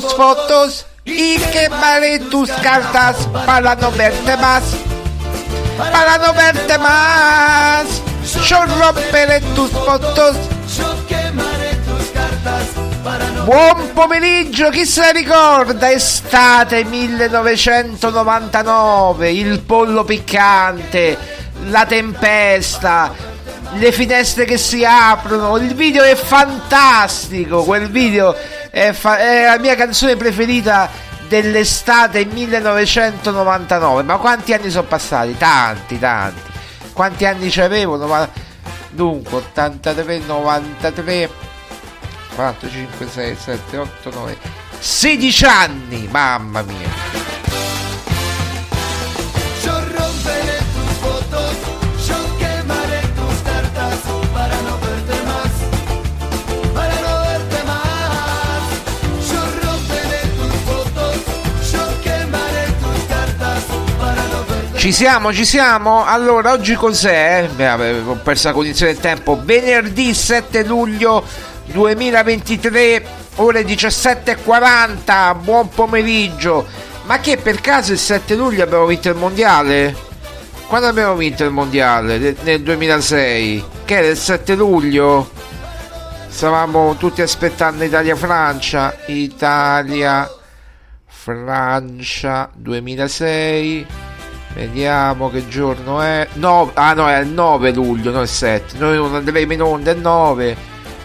tus fotos y quemaré tus cartas para no verte más. Para no verte más. Yo romperé tus fotos. Buon pomeriggio, chi se la ricorda? Estate 1999, il pollo piccante, la tempesta, le finestre che si aprono, il video è fantastico, quel video è, fa- è la mia canzone preferita dell'estate 1999. Ma quanti anni sono passati? Tanti, tanti. Quanti anni ci avevo? Nova- Dunque, 83, 93, 4, 5, 6, 7, 8, 9, 16 anni, mamma mia. Ci siamo, ci siamo. Allora, oggi cos'è? Beh, ho perso la cognizione del tempo. Venerdì 7 luglio 2023, ore 17.40. Buon pomeriggio. Ma che per caso il 7 luglio abbiamo vinto il mondiale? Quando abbiamo vinto il mondiale? Nel 2006. Che era il 7 luglio? Stavamo tutti aspettando Italia-Francia. Italia-Francia 2006. Vediamo che giorno è. No, ah no, è il 9 luglio, non il 7. Noi non andremo in onda il 9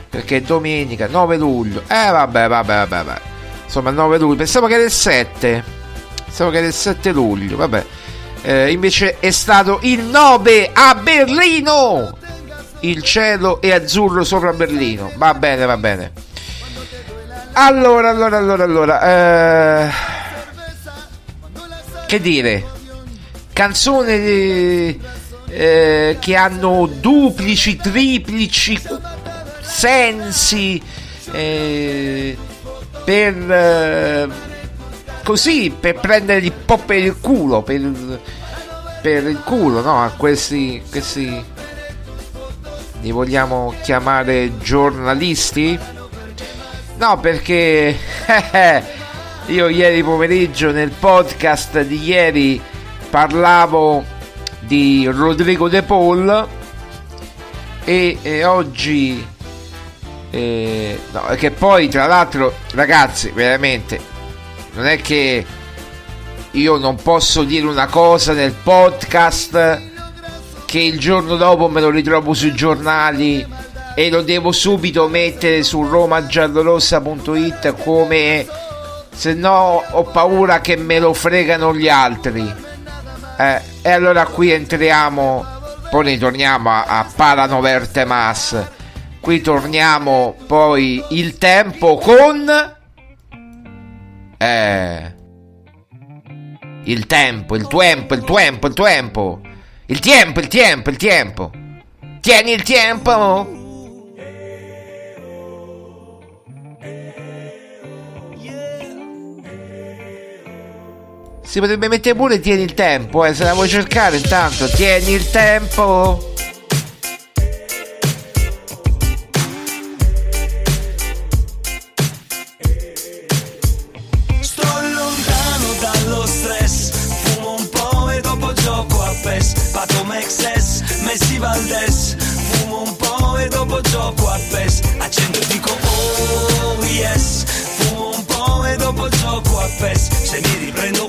perché è domenica, 9 luglio. Eh vabbè, vabbè, vabbè, vabbè. Insomma, il 9 luglio. Pensavo che era il 7. Pensavo che era il 7 luglio, vabbè. Eh, invece è stato il 9 a Berlino. Il cielo è azzurro sopra Berlino. Va bene, va bene. Allora, allora, allora, allora. eh, che dire? Canzoni eh, eh, che hanno duplici, triplici sensi eh, per eh, così per prendere un po' per il culo per, per il culo no? A questi questi li vogliamo chiamare giornalisti? No perché io ieri pomeriggio nel podcast di ieri parlavo di Rodrigo De Paul e, e oggi eh, no, che poi tra l'altro ragazzi veramente non è che io non posso dire una cosa nel podcast che il giorno dopo me lo ritrovo sui giornali e lo devo subito mettere su romagiallorossa.it come se no ho paura che me lo fregano gli altri eh, e allora qui entriamo poi ritorniamo a, a Paranoverte Mas qui torniamo poi il tempo con eh il tempo, il tempo, il tempo, il tempo. Il tempo, il tempo, il tempo. Tieni il tempo. Si potrebbe mettere pure tieni il tempo, eh, se la vuoi cercare intanto. Tieni il tempo. Sto lontano dallo stress, fumo un po' e dopo gioco a PES. Pato Mexes, Messi Valdes, fumo un po' e dopo gioco a PES. Accendo e dico oh yes, fumo un po' e dopo gioco a PES. Se mi riprendo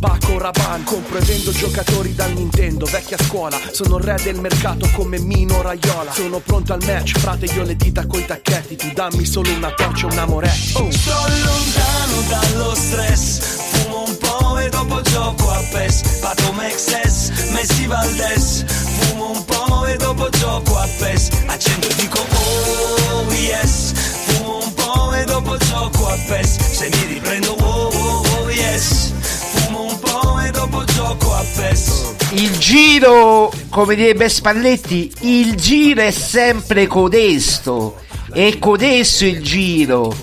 Paco Rabanne Compro e vendo giocatori da Nintendo Vecchia scuola, sono re del mercato come Mino Raiola Sono pronto al match, frate io le dita coi tacchetti Tu dammi solo una torcia un amoretto oh. Sto lontano dallo stress, fumo un po' e dopo gioco a PES. Pato Mexes, Messi Valdes, fumo un po' e dopo gioco a PES. Accendo e dico oh yes, fumo un po' e dopo gioco a PES. Se mi riprendo oh, oh, oh yes, il giro, come direbbe Spalletti, il giro è sempre codesto. È codesto il giro.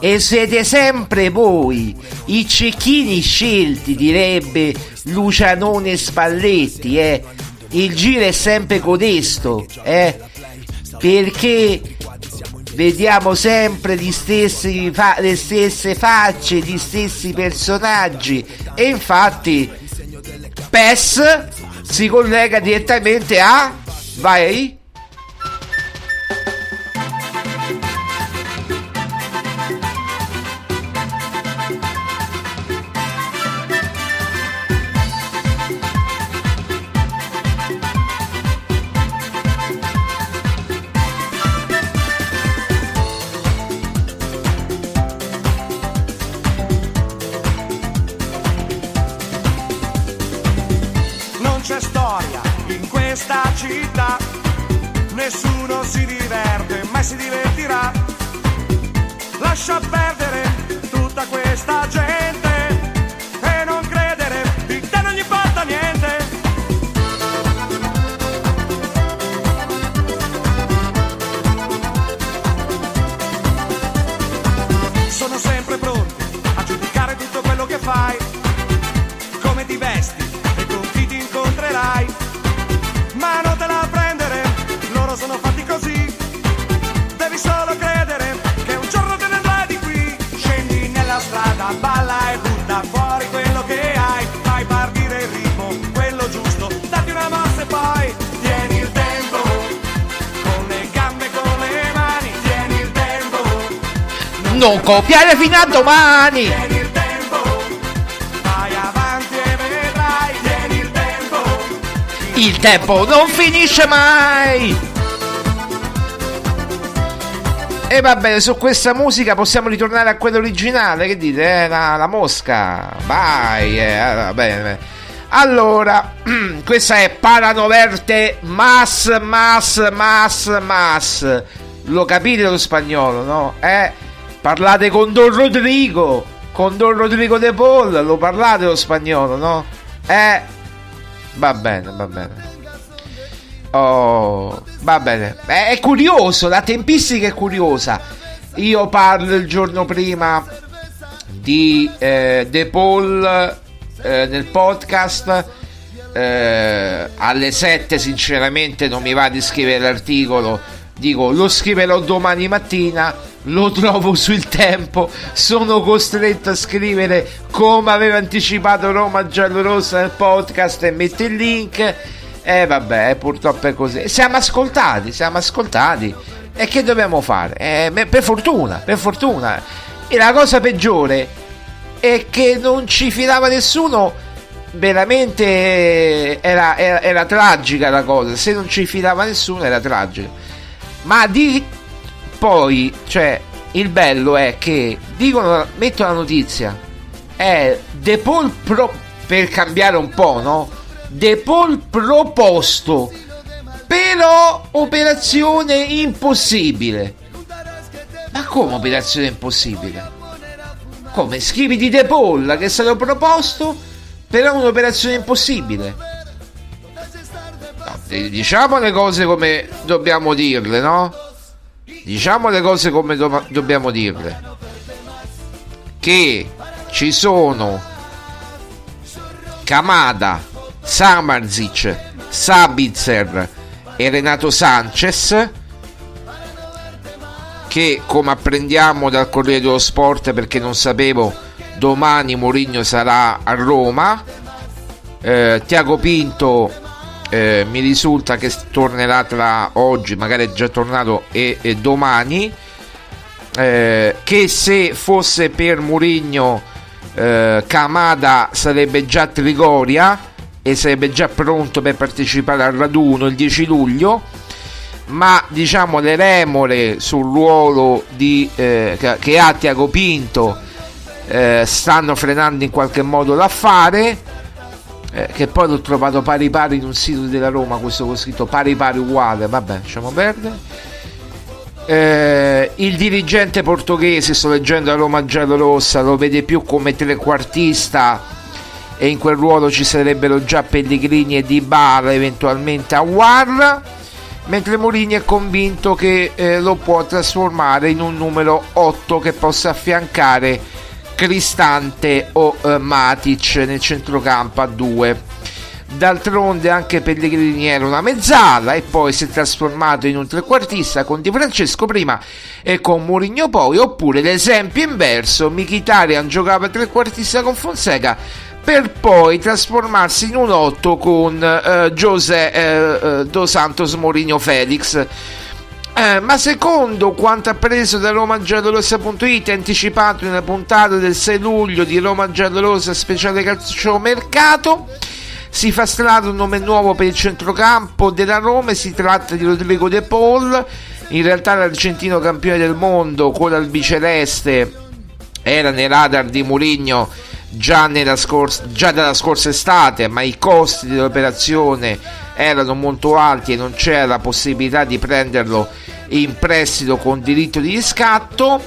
E siete sempre voi, i cecchini scelti, direbbe Lucianone Spalletti, eh. Il giro è sempre codesto, eh. Perché vediamo sempre stessi le stesse facce, gli stessi personaggi. E infatti PES si collega direttamente a... Vai? Si diverte, mai si divertirà. Lascia perdere tutta questa Non copiare fino a domani! Il tempo. Non finisce mai! E va bene, su questa musica possiamo ritornare a quella originale, che dite? Eh, la, la mosca, vai, eh, va bene. Allora, questa è Paranoverte Mas, Mas, Mas, Mas. Lo capite lo spagnolo, no? Eh? Parlate con Don Rodrigo, con Don Rodrigo De Paul, lo parlate lo spagnolo, no? Eh? Va bene, va bene. Oh, va bene. È, è curioso, la tempistica è curiosa. Io parlo il giorno prima di eh, De Paul eh, nel podcast. Eh, alle 7 sinceramente non mi va di scrivere l'articolo. Dico, lo scriverò domani mattina. Lo trovo sul tempo. Sono costretto a scrivere come aveva anticipato Roma Giallorossa nel podcast e metto il link. E vabbè, purtroppo è così. Siamo ascoltati, siamo ascoltati. E che dobbiamo fare? Eh, per fortuna, per fortuna. E la cosa peggiore è che non ci fidava nessuno. Veramente era, era- era tragica la cosa. Se non ci fidava nessuno era tragica. Ma di poi, cioè, il bello è che dicono, metto la notizia. È De Paul pro, per cambiare un po', no? De Paul proposto. Però operazione impossibile. Ma come operazione impossibile? Come scrivi di De Paul che è stato proposto, però un'operazione impossibile. D- diciamo le cose come dobbiamo dirle, no? Diciamo le cose come do- dobbiamo dirle. Che ci sono Kamada, Samarzic, Sabitzer e Renato Sanchez che come apprendiamo dal Corriere dello Sport perché non sapevo domani Mourinho sarà a Roma eh, Tiago Pinto eh, mi risulta che tornerà tra oggi magari è già tornato e, e domani. Eh, che se fosse per Mourinho eh, Kamada sarebbe già a Trigoria e sarebbe già pronto per partecipare al raduno il 10 luglio. Ma diciamo le remore sul ruolo di, eh, che ha Tiago Pinto eh, stanno frenando in qualche modo l'affare eh, che poi l'ho trovato pari pari in un sito della Roma questo con scritto pari pari uguale. Vabbè lasciamo perdere. Eh, il dirigente portoghese sto leggendo a Roma giallorossa lo vede più come trequartista e in quel ruolo ci sarebbero già Pellegrini e Di Bar eventualmente a War mentre Mourinho è convinto che eh, lo può trasformare in un numero 8 che possa affiancare Cristante o eh, Matic nel centrocampo a 2 D'altronde anche Pellegrini era una mezzala e poi si è trasformato in un trequartista con Di Francesco prima e con Mourinho poi, oppure l'esempio inverso, Mkhitaryan giocava trequartista con Fonseca per poi trasformarsi in un 8 con eh, José eh, eh, Dos Santos Mourinho Felix. Eh, ma secondo quanto appreso da romagiallorossa.it anticipato nella puntata del 6 luglio di Roma Giallorossa speciale calciomercato si fa strada un nome nuovo per il centrocampo della Roma e si tratta di Rodrigo De Paul. In realtà l'argentino campione del mondo con l'albiceleste era nei radar di Mourinho già, scorsa, già dalla scorsa estate ma i costi dell'operazione erano molto alti e non c'era la possibilità di prenderlo in prestito con diritto di riscatto.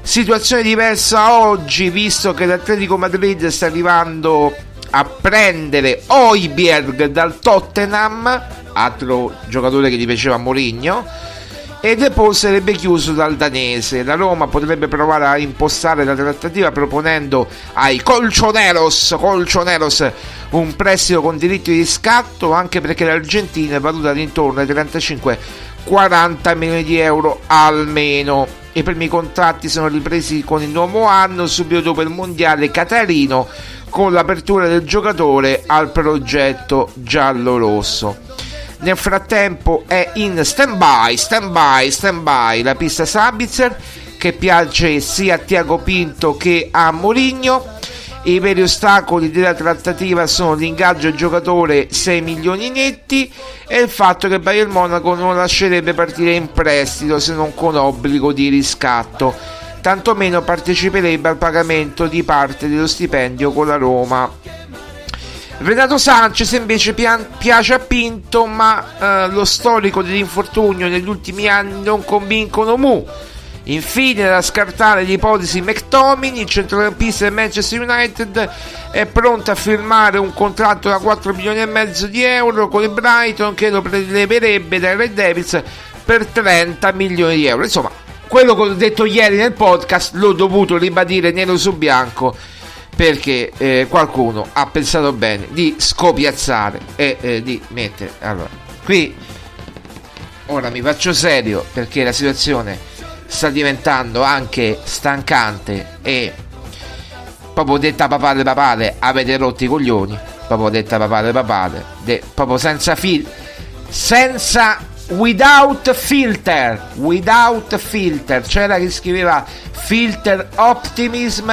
Situazione diversa oggi visto che l'Atletico Madrid sta arrivando a prendere Oiberg dal Tottenham, altro giocatore che gli piaceva a Mourinho, e De Paul sarebbe chiuso dal danese. La Roma potrebbe provare a impostare la trattativa proponendo ai Colchoneros, Colchoneros un prestito con diritto di riscatto, anche perché l'Argentina è valutata intorno ai 35-40 milioni di euro almeno. I primi contratti sono ripresi con il nuovo anno, subito dopo il mondiale catarino con l'apertura del giocatore al progetto giallo-rosso. Nel frattempo è in stand-by, stand-by, stand-by la pista Sabitzer che piace sia a Tiago Pinto che a Mourinho. I veri ostacoli della trattativa sono l'ingaggio giocatore 6 milioni netti e il fatto che Bayern Monaco non lascerebbe partire in prestito se non con obbligo di riscatto tantomeno parteciperebbe al pagamento di parte dello stipendio con la Roma. Renato Sanchez invece piace a Pinto, ma eh, lo storico dell'infortunio negli ultimi anni non convincono Mu. Infine, da scartare l'ipotesi McTominay, il centrocampista del Manchester United è pronto a firmare un contratto da 4 milioni e mezzo di euro con il Brighton che lo preleverebbe dai Red Devils per 30 milioni di euro. Insomma, quello che ho detto ieri nel podcast l'ho dovuto ribadire nero su bianco perché eh, qualcuno ha pensato bene di scopiazzare e eh, di mettere allora qui ora mi faccio serio perché la situazione sta diventando anche stancante e proprio detta papale papale avete rotto i coglioni proprio detta papale papale de, proprio senza fil senza without filter without filter. C'era chi scriveva filter optimism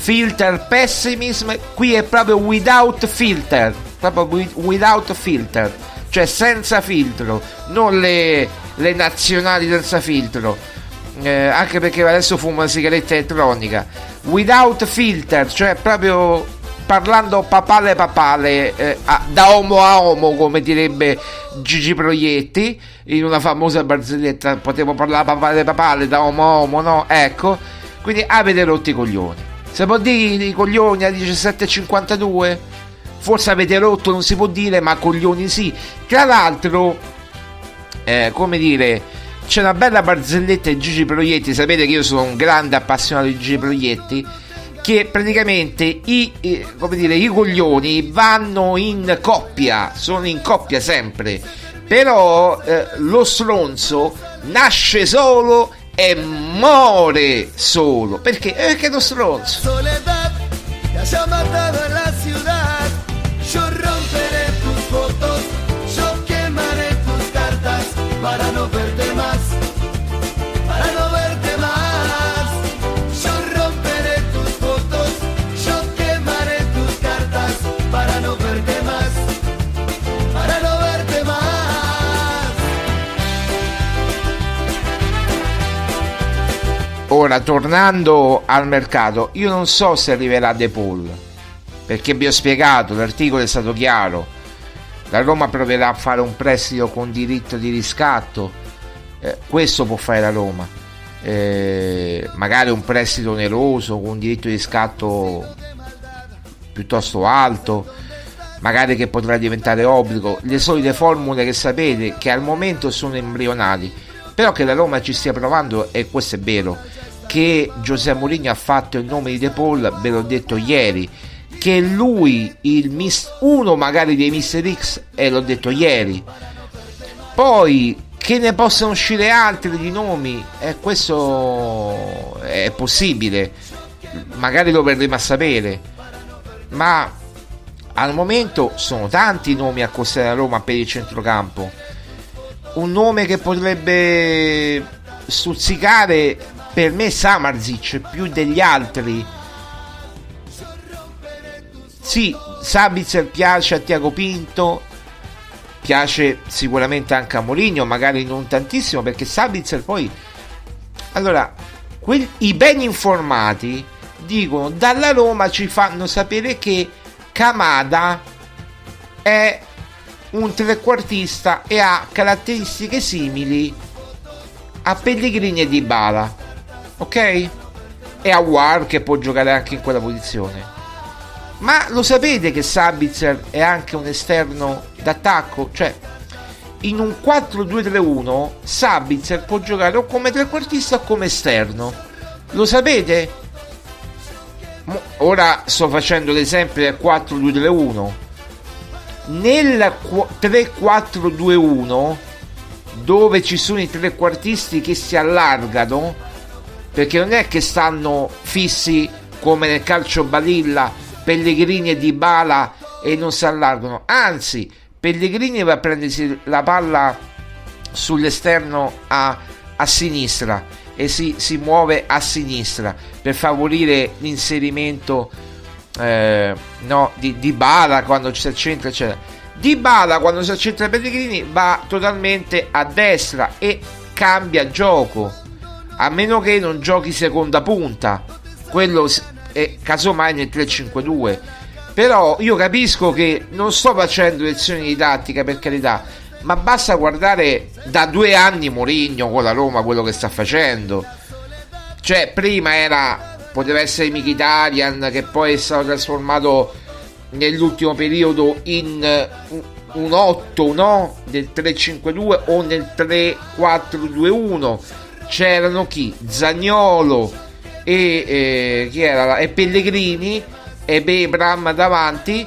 filter pessimism qui è proprio without filter proprio without filter cioè senza filtro non le, le nazionali senza filtro. Eh, anche perché adesso fumo una sigaretta elettronica. Without filter cioè proprio parlando papale papale eh, a, da uomo a uomo come direbbe Gigi Proietti in una famosa barzelletta potevo parlare papale papale da uomo a uomo no? Ecco. Quindi avete rotto i coglioni si può dire i coglioni a 17.52 forse avete rotto non si può dire ma coglioni sì. Tra l'altro eh, come dire c'è una bella barzelletta di Gigi Proietti sapete che io sono un grande appassionato di Gigi Proietti che praticamente i, eh, come dire, i coglioni vanno in coppia, sono in coppia sempre, però eh, lo stronzo nasce solo e muore solo. Perché? Eh, perché lo stronzo. Soledad, Ora, tornando al mercato, io non so se arriverà De Paul, perché vi ho spiegato, l'articolo è stato chiaro. La Roma proverà a fare un prestito con diritto di riscatto, eh, questo può fare la Roma. Eh, magari un prestito oneroso con diritto di riscatto piuttosto alto, magari che potrà diventare obbligo, le solite formule che sapete che al momento sono embrionali, però che la Roma ci stia provando e questo è vero, che Giuseppe Mourinho ha fatto il nome di De Paul, ve l'ho detto ieri, che lui, mis- uno magari dei Mister X, e l'ho detto ieri, poi che ne possano uscire altri di nomi, eh, questo è possibile, magari lo verremo a sapere, ma al momento sono tanti nomi a costare a Roma per il centrocampo. Un nome che potrebbe stuzzicare per me Samarzic più degli altri. Sì, Sabitzer piace a Tiago Pinto, piace sicuramente anche a Moligno, magari non tantissimo perché Sabitzer poi... Allora, quel- i ben informati dicono dalla Roma ci fanno sapere che Kamada è un trequartista e ha caratteristiche simili a Pellegrini e Dybala ok? e a War che può giocare anche in quella posizione ma lo sapete che Sabitzer è anche un esterno d'attacco? Cioè, in un 4-2-3-1 Sabitzer può giocare o come trequartista o come esterno. Lo sapete? Ora sto facendo l'esempio del 4-2-3-1. Nel qu- 3-4-2-1 dove ci sono i trequartisti che si allargano perché non è che stanno fissi come nel calcio balilla Pellegrini e Dybala e non si allargano. Anzi Pellegrini va a prendersi la palla sull'esterno a, a sinistra e si, si muove a sinistra per favorire l'inserimento eh, no, di, di Bala quando si accentra eccetera. Di Bala quando si accentra Pellegrini va totalmente a destra e cambia gioco a meno che non giochi seconda punta. Quello è casomai nel 3-5-2 però io capisco che non sto facendo lezioni di tattica per carità ma basta guardare da due anni Mourinho con la Roma quello che sta facendo. Cioè prima era poteva essere Mkhitaryan che poi è stato trasformato nell'ultimo periodo in eh, un 8 no? del 3-5-2 o nel 3-4-2-1 c'erano chi? Zagnolo e, eh, chi era? e Pellegrini e Bebram davanti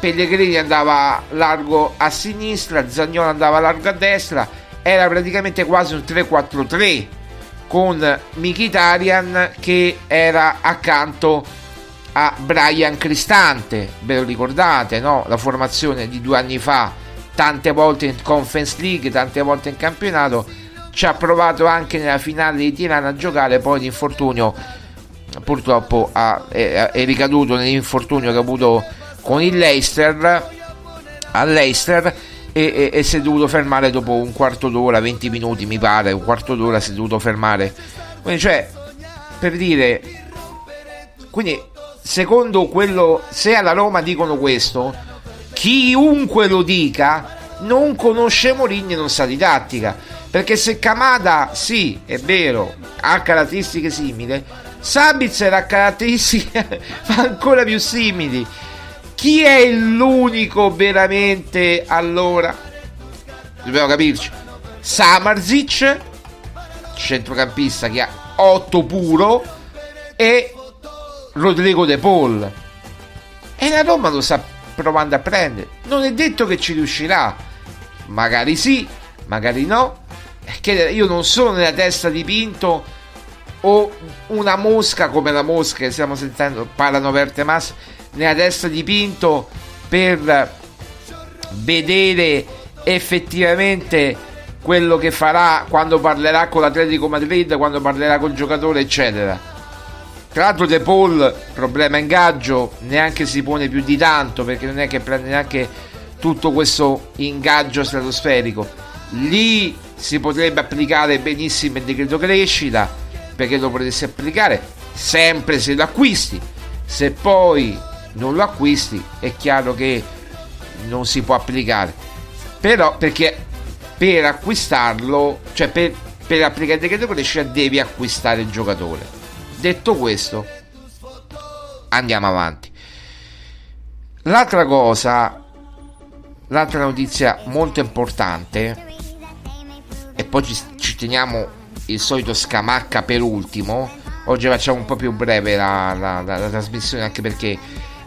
Pellegrini andava largo a sinistra Zagnolo andava largo a destra era praticamente quasi un 3-4-3 con Mkhitaryan che era accanto a Brian Cristante, ve lo ricordate, no? La formazione di due anni fa, tante volte in Conference League, tante volte in campionato, ci ha provato anche nella finale di Tirana a giocare, poi l'infortunio purtroppo ha- è, è ricaduto nell'infortunio che ha avuto con il Leicester all'Eister e, e- e si è dovuto fermare dopo un quarto d'ora, 20 minuti mi pare, un quarto d'ora si è dovuto fermare. Quindi cioè, per dire, quindi secondo quello, se alla Roma dicono questo, chiunque lo dica non conosce Mourinho e non sa di tattica. Perché se Kamada, sì, è vero, ha caratteristiche simili, Sabitzer ha caratteristiche ancora più simili. Chi è l'unico veramente allora? Dobbiamo capirci. Samarzic, centrocampista che ha 8 puro, e Rodrigo De Paul. E la Roma lo sta provando a prendere. Non è detto che ci riuscirà. Magari sì, magari no. Che io non sono nella testa di Pinto o una mosca come la mosca che stiamo sentendo, parlano verte masse, nella testa di Pinto per vedere effettivamente quello che farà quando parlerà con l'Atletico Madrid, quando parlerà col giocatore, eccetera. Tra l'altro De Paul, problema ingaggio, neanche si pone più di tanto perché non è che prende neanche tutto questo ingaggio stratosferico. Lì si potrebbe applicare benissimo il decreto crescita perché lo potresti applicare sempre se lo acquisti. Se poi non lo acquisti è chiaro che non si può applicare. Però perché per acquistarlo, cioè per, per applicare il decreto crescita devi acquistare il giocatore. Detto questo, andiamo avanti. l'altra cosa, l'altra notizia molto importante, e poi ci, ci teniamo il solito scamacca per ultimo. Oggi facciamo un po' più breve la, la- la- la trasmissione anche perché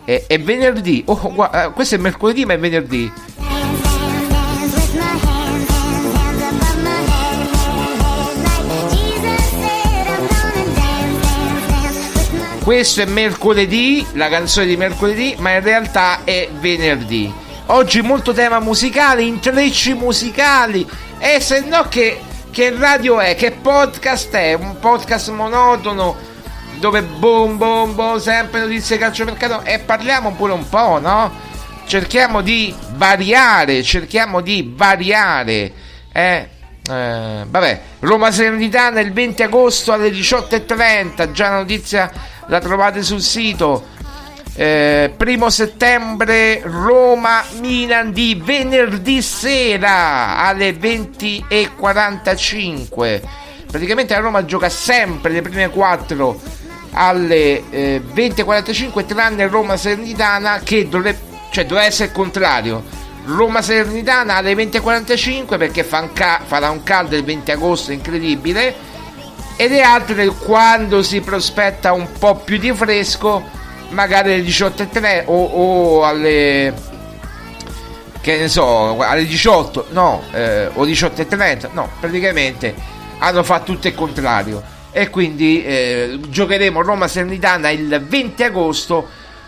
è, è venerdì. Oh, gua- eh, questo è mercoledì, ma è venerdì. Questo è mercoledì, la canzone di mercoledì, ma in realtà è venerdì. Oggi molto tema musicale, intrecci musicali. E se no che, che radio è? Che podcast è? Un podcast monotono dove boom boom boom, sempre notizie calciomercato e parliamo pure un po', no? Cerchiamo di variare, cerchiamo di variare. Eh? Eh, vabbè, Roma Serenitana il 20 agosto alle 18.30, già la notizia la trovate sul sito. Eh, primo settembre Roma Milan di venerdì sera alle 20.45. Praticamente la Roma gioca sempre le prime 4 alle eh, 20.45 tranne Roma Serenitana che dovrebbe, cioè, dovrebbe essere il contrario. Roma Salernitana alle 20.45 perché fa un ca- farà un caldo il 20 agosto incredibile e le altre quando si prospetta un po' più di fresco magari alle 18.30 o, o alle che ne so alle 18 no eh, o 18.30 no praticamente hanno fatto tutto il contrario e quindi eh, giocheremo Roma Salernitana il 20 agosto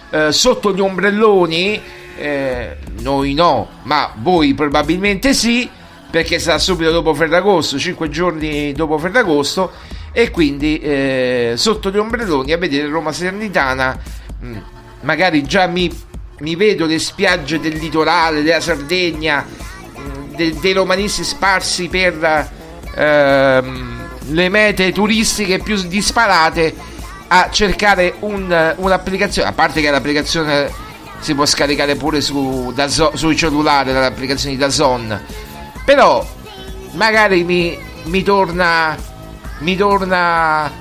eh, sotto gli ombrelloni eh, noi no, ma voi probabilmente sì, perché sarà subito dopo Ferragosto, 5 giorni dopo Ferragosto, e quindi eh, sotto gli ombrelloni a vedere Roma Salernitana. Mm, magari già mi, mi vedo le spiagge del litorale, della Sardegna, mm, de- dei romanisti sparsi per ehm, le mete turistiche più disparate a cercare un- un'applicazione, a parte che l'applicazione si può scaricare pure su, Dazo- sui cellulari dall'applicazione di Dazon. Però magari mi, mi torna mi torna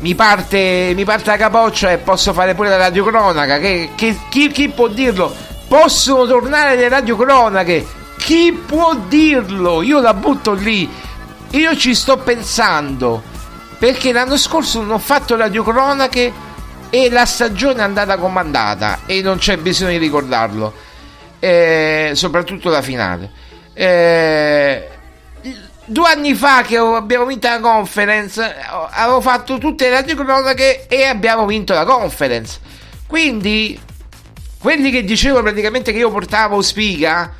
mi parte mi parte la capoccia e posso fare pure la radiocronaca che, che chi, chi può dirlo? Possono tornare le radiocronache chi può dirlo? Io la butto lì. Io ci sto pensando perché l'anno scorso non ho fatto radiocronache e la stagione è andata comandata e non c'è bisogno di ricordarlo Eh, soprattutto la finale. Eh, due anni fa che abbiamo vinto la conference eh, avevo fatto tutte le radiocronache e abbiamo vinto la conference. Quindi quelli che dicevano praticamente che io portavo spiga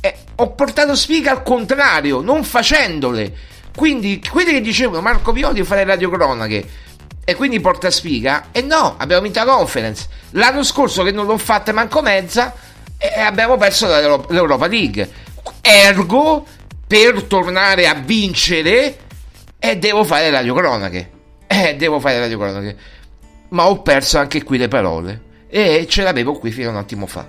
eh, ho portato spiga al contrario non facendole. Quindi quelli che dicevano Marco Violi fare radiocronache e quindi porta spiga e no abbiamo vinto la conference. L'anno scorso che non l'ho fatta manco mezza e abbiamo perso l'Euro- l'Europa League. Ergo per tornare a vincere eh, devo fare radiocronache eh, devo fare radiocronache ma ho perso anche qui le parole. E ce l'avevo qui fino a un attimo fa.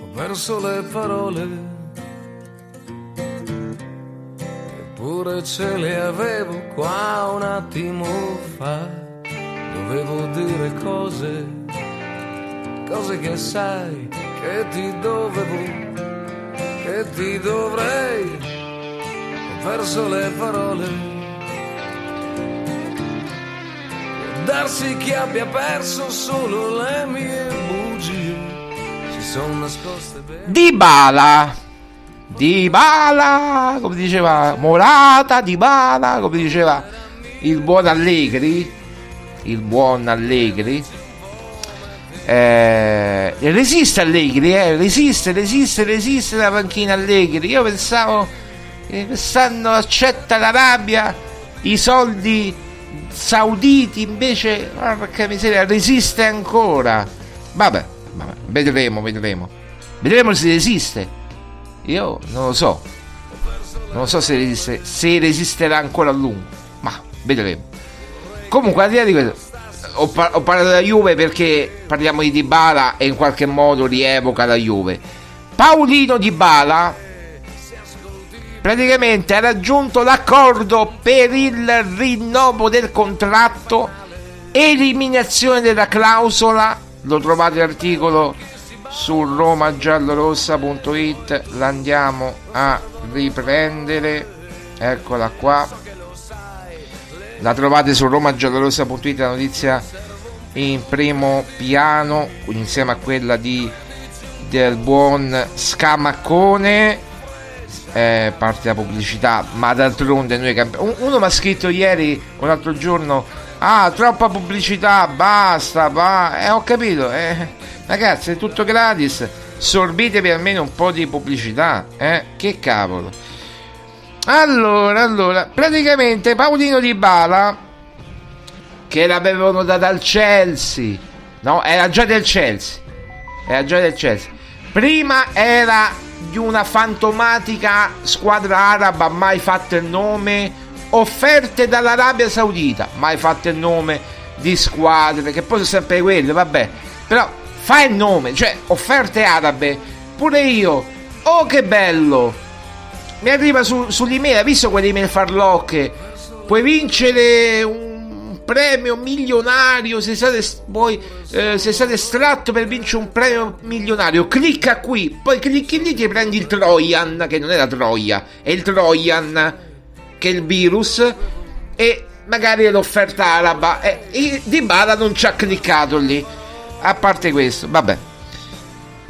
Ho perso le parole, eppure ce le avevo qua un attimo fa. Dovevo dire cose, cose che sai che ti dovevo, che ti dovrei. Ho perso le parole. Darsi che abbia perso solo le mie bugie. Si sono nascoste bene. Dybala Dybala come diceva Morata Dybala come diceva il buon Allegri il buon Allegri eh, resiste Allegri eh, resiste resiste resiste la panchina Allegri. Io pensavo che quest'anno accetta l'Arabia i soldi sauditi invece porca miseria resiste ancora. Vabbè, vabbè vedremo vedremo. Vedremo se resiste. Io non lo so. Non so se, resiste, se resisterà ancora a lungo ma vedremo. Comunque al di là di questo ho, par- ho parlato della Juve perché parliamo di Dybala e in qualche modo rievoca la Juve. Paolino Dybala praticamente ha raggiunto l'accordo per il rinnovo del contratto eliminazione della clausola, lo trovate l'articolo su romagiallorossa.it, l'andiamo a riprendere, eccola qua, la trovate su romagiallorossa.it la notizia in primo piano insieme a quella di, del buon Scamaccone. Eh, parte la pubblicità ma d'altronde noi cambiamo uno mi ha scritto ieri o l'altro giorno ah troppa pubblicità basta va eh, ho capito eh, ragazzi è tutto gratis sorbitevi almeno un po' di pubblicità eh? che cavolo allora allora praticamente Paolino Di Bala che l'avevano data al Chelsea. No, era già del Chelsea. Era già del Chelsea. Prima era di una fantomatica squadra araba, mai fatto il nome, offerte dall'Arabia Saudita, mai fatto il nome di squadre, che poi sono sempre quelle, vabbè. Però fa il nome, cioè offerte arabe. Pure io. Oh che bello! Mi arriva su, sull'email, hai visto quelle email farlocche? Puoi vincere un premio milionario se state, poi, eh, se state estratto per vincere un premio milionario. Clicca qui poi clicchi lì ti prendi il Trojan che non è la Troia è il Trojan che è il virus e magari è l'offerta araba e, e Di Bala non ci ha cliccato lì. A parte questo vabbè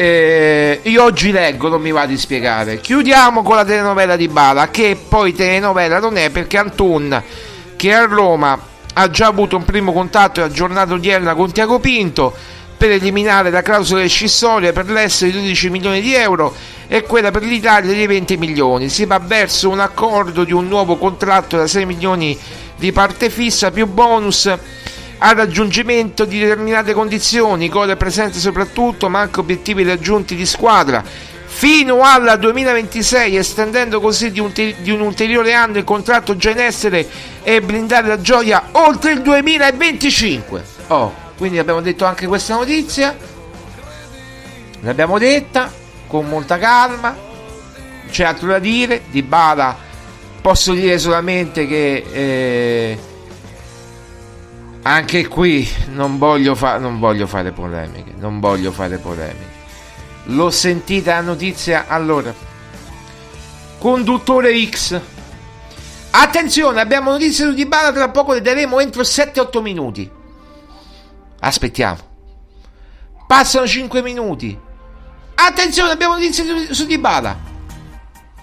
eh, io oggi leggo, non mi va di spiegare. Chiudiamo con la telenovela di Bala, che poi telenovela non è perché Antun, che a Roma ha già avuto un primo contatto la giornata odierna con Tiago Pinto per eliminare la clausola rescissoria per l'essere di 12 milioni di euro e quella per l'Italia di 20 milioni. Si va verso un accordo di un nuovo contratto da 6 milioni di parte fissa più bonus al raggiungimento di determinate condizioni, gol presente soprattutto, ma anche obiettivi raggiunti di squadra fino al 2026, estendendo così di un, di un, ulteriore anno il contratto già in essere e blindare la gioia oltre il 2025. Oh, quindi abbiamo detto anche questa notizia. L'abbiamo detta con molta calma. C'è altro da dire. Di Bala posso dire solamente che eh, anche qui non voglio, fa- non voglio fare polemiche. Non voglio fare polemiche L'ho sentita la notizia allora. Conduttore X. Attenzione, abbiamo notizie su Dybala, tra poco le daremo entro 7-8 minuti. Aspettiamo. Passano 5 minuti. Attenzione, abbiamo notizie su, su Dybala.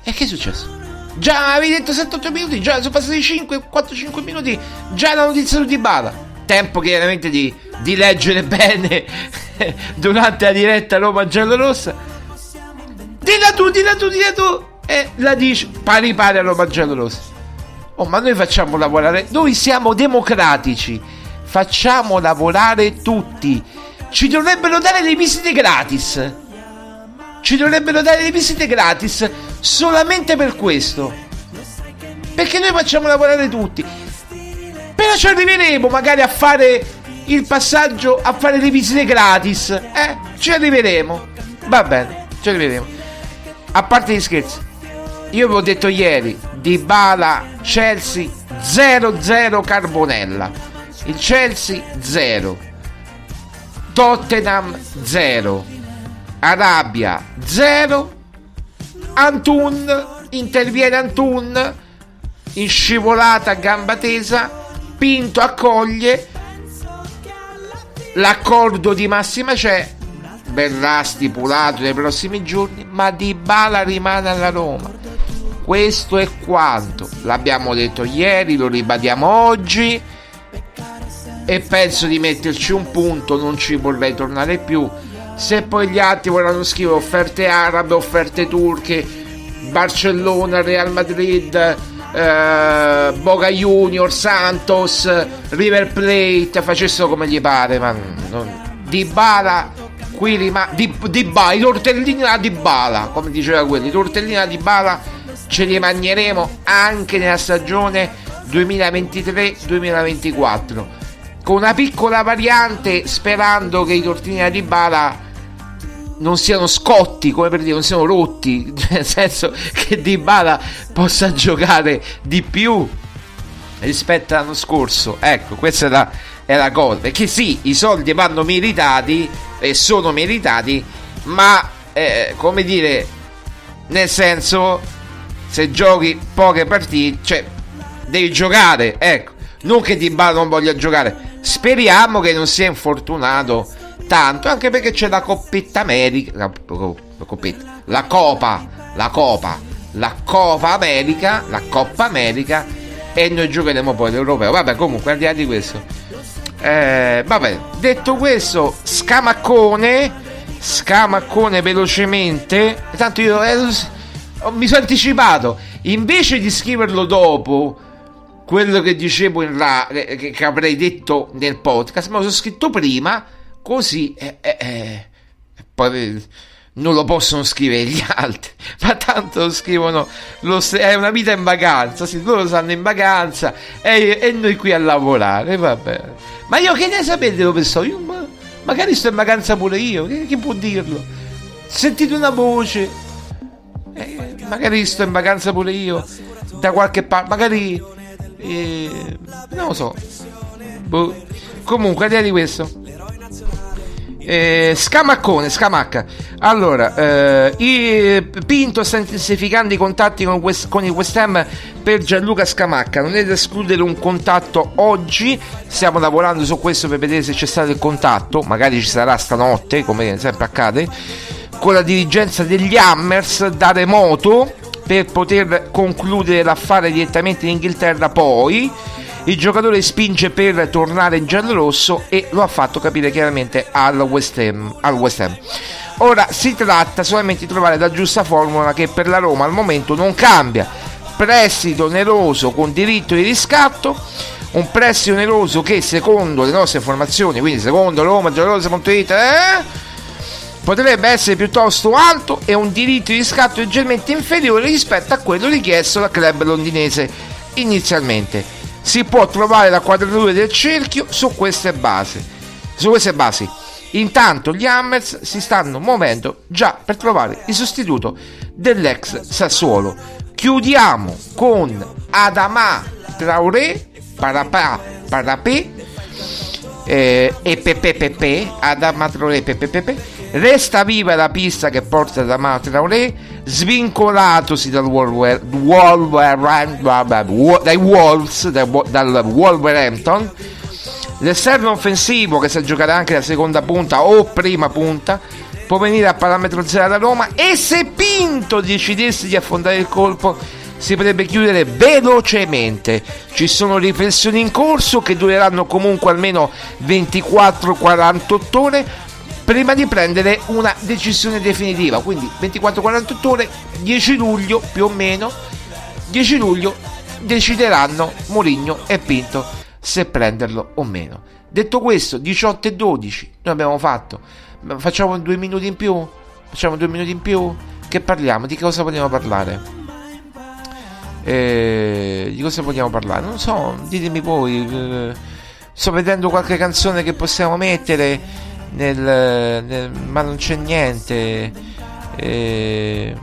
E che è successo? Già avevi detto 7-8 minuti, già sono passati 5, 4-5 minuti, già la notizia su Dybala. Tempo chiaramente di, di leggere bene durante la diretta Roma Giallorossa. Dilla tu, dilla tu, dilla tu. E la dici pari pari a Roma Giallorossa. Oh, ma noi facciamo lavorare. Noi siamo democratici. Facciamo lavorare tutti. Ci dovrebbero dare le visite gratis. Ci dovrebbero dare le visite gratis solamente per questo. Perché noi facciamo lavorare tutti. Però ci arriveremo magari a fare il passaggio a fare le visite gratis. Eh, ci arriveremo. Va bene, ci arriveremo. A parte gli scherzi, io avevo detto ieri di Bala Chelsea 0-0 Carbonella. Il Chelsea 0. Tottenham 0. Arabia 0. Antun interviene Antun in scivolata a gamba tesa. Pinto accoglie L'accordo di massima c'è, verrà stipulato nei prossimi giorni, ma Di Bala rimane alla Roma. Questo è quanto. L'abbiamo detto ieri, lo ribadiamo oggi e penso di metterci un punto, non ci vorrei tornare più. Se poi gli altri vorranno scrivere offerte arabe, offerte turche, Barcellona, Real Madrid, eh, Boca Junior, Santos, River Plate, facessero come gli pare, ma non, Di Bala qui rimane di, di Bala, i tortellini da Di Bala, come diceva quelli, i tortellini da Di Bala ce li mangeremo anche nella stagione 2023-2024 con una piccola variante sperando che i tortellini da Di Bala non siano scotti, come per dire, non siano rotti, nel senso che Dybala possa giocare di più. rispetto all'anno scorso. Ecco, questa è la, è la cosa. Perché sì, i soldi vanno meritati e sono meritati, ma eh, come dire, nel senso, se giochi poche partite, cioè devi giocare, ecco. Non che Di Bala non voglia giocare. Speriamo che non sia infortunato tanto, anche perché c'è la Coppetta America, la, la coppetta, la Copa, la Copa, la Copa America, la Coppa America e noi giocheremo poi l'Europeo. Vabbè, comunque al di là di questo. Eh, vabbè, detto questo, scamaccone, scamaccone velocemente. Tanto io eh, mi sono anticipato. Invece di scriverlo dopo, quello che dicevo in ra- che, che avrei detto nel podcast, me lo sono scritto prima, così eh, eh, eh, poi non lo possono scrivere gli altri, ma tanto lo scrivono, lo, è una vita in vacanza, sì, loro stanno in vacanza e, e noi qui a lavorare, vabbè. Ma io che ne sapete dove sto? Io, ma, magari sto in vacanza pure io, chi, chi può dirlo? Sentite una voce, eh, magari sto in vacanza pure io, da qualche parte, magari, eh, non lo so. Boh. Comunque, al di questo. Eh, scamaccone, scamacca. Allora, eh, i, Pinto sta intensificando i contatti con, West, con il West Ham per Gianluca Scamacca. Non è da escludere un contatto oggi. Stiamo lavorando su questo per vedere se c'è stato il contatto. Magari ci sarà stanotte, come sempre accade. Con la dirigenza degli Hammers da remoto per poter concludere l'affare direttamente in Inghilterra. Poi il giocatore spinge per tornare in giallorosso e lo ha fatto capire chiaramente al West Ham. Al West Ham. Ora si tratta solamente di trovare la giusta formula che per la Roma al momento non cambia. Prestito oneroso con diritto di riscatto, un prestito oneroso che secondo le nostre informazioni, quindi secondo Roma, giallorosa.it, eh, potrebbe essere piuttosto alto e un diritto di riscatto leggermente inferiore rispetto a quello richiesto dal club londinese inizialmente. Si può trovare la quadratura del cerchio su queste basi. Su queste basi. Intanto gli Hammers si stanno muovendo già per trovare il sostituto dell'ex Sassuolo. Chiudiamo con Adama Traoré, Parapà, Parapé eh, e Pepe Pepe, Adama Traoré, Pepe. Resta viva la pista che porta Adama Traoré, svincolatosi dal dai Wolves, dal, Wolverhampton L'esterno offensivo che sa giocare anche la seconda punta o prima punta può venire a parametro zero da Roma e se Pinto decidesse di affondare il colpo si potrebbe chiudere velocemente. Ci sono riflessioni in corso che dureranno comunque almeno 24-48 ore prima di prendere una decisione definitiva. Quindi 24-48 ore, 10 luglio più o meno, 10 luglio decideranno Mourinho e Pinto se prenderlo o meno. Detto questo, 18 e 12, noi abbiamo fatto. Facciamo due minuti in più? Facciamo due minuti in più? Che parliamo? Di cosa vogliamo parlare? Eh, di cosa vogliamo parlare? Non so, ditemi voi. Eh, sto vedendo qualche canzone che possiamo mettere, nel, nel, ma non c'è niente. Eh,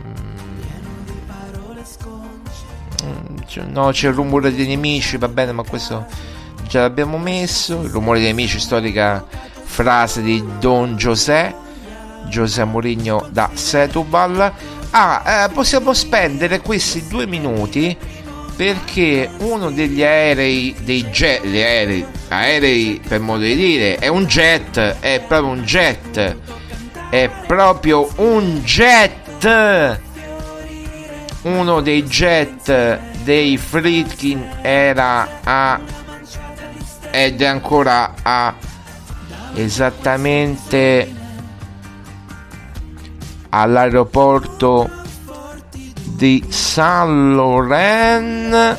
no, c'è il rumore dei nemici, va bene, ma questo già l'abbiamo messo. Il rumore dei nemici, storica frase di Don José, José Mourinho da Setubal. Ah, eh, possiamo spendere questi due minuti perché uno degli aerei, dei jet, gli aerei, aerei per modo di dire, è un jet, è proprio un jet, è proprio un jet. Uno dei jet dei Fritkin era a ed è ancora a esattamente all'aeroporto di Saint Laurent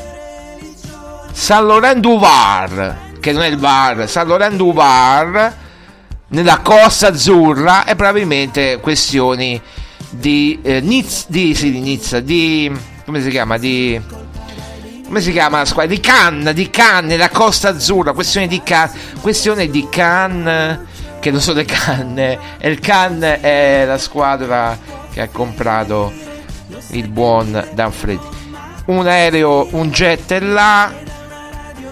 Saint Laurent du Var che non è il Var Saint Laurent du Var nella Costa Azzurra e probabilmente questioni di eh, Nizza di, sì, di Nizza di come si chiama di come si chiama la squadra? Di Cannes, di Cannes, nella Costa Azzurra, questione di Cannes, questione di Cannes, che non sono le Cannes, e il Cannes è la squadra che ha comprato il buon Danfredi. Un aereo, un jet è là,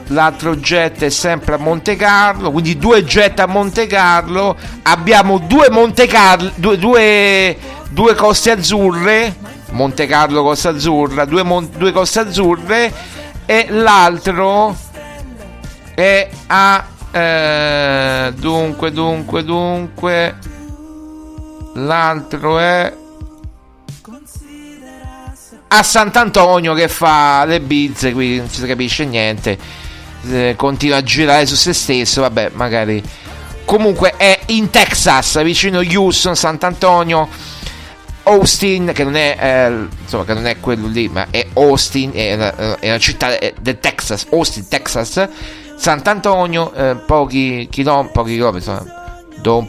l'altro jet è sempre a Monte Carlo, quindi due jet a Monte Carlo, abbiamo due Monte Carlo, due, due, due coste azzurre, Monte Carlo Costa Azzurra, due, mon- due coste azzurre e l'altro è a eh, dunque dunque dunque l'altro è a Sant'Antonio che fa le bizze, qui non si capisce niente, eh, continua a girare su se stesso, vabbè, magari. Comunque è in Texas, vicino Houston, Sant'Antonio, Austin, che non è, eh, insomma, che non è quello lì, ma è Austin, è una, è una città del Texas, Austin, Texas, Sant'Antonio, eh, pochi chilometri, pochi chilometri, insomma, do-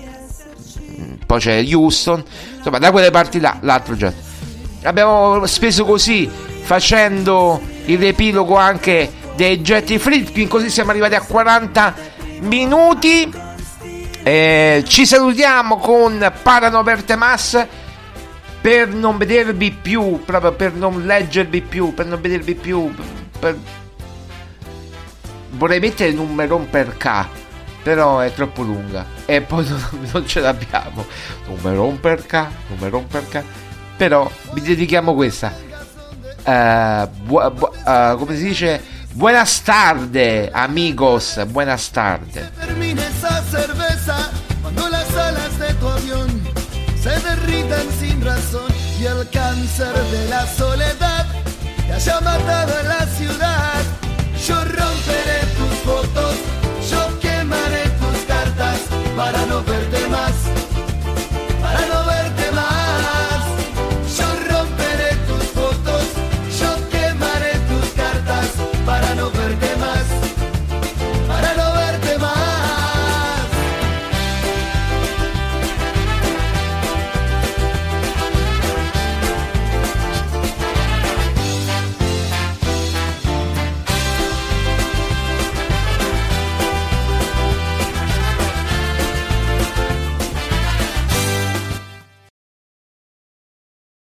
poi c'è Houston, insomma, da quelle parti là, l'altro già abbiamo speso così facendo il riepilogo anche dei Jetty Flipping così siamo arrivati a 40 minuti. Eh, ci salutiamo con Parano per Temas per non vedervi più proprio per non leggervi più per non vedervi più per... vorrei mettere il numeron per K però è troppo lunga. E poi non, non ce l'abbiamo. Numeron per K numeron per K però vi dedichiamo questa. Eh, bu- bu- eh, come si dice? Buenas tarde, amigos. Buenas tarde. Cuando las alas de tu avión se derritan sin razón y el cáncer de la soledad te haya matado en la ciudad.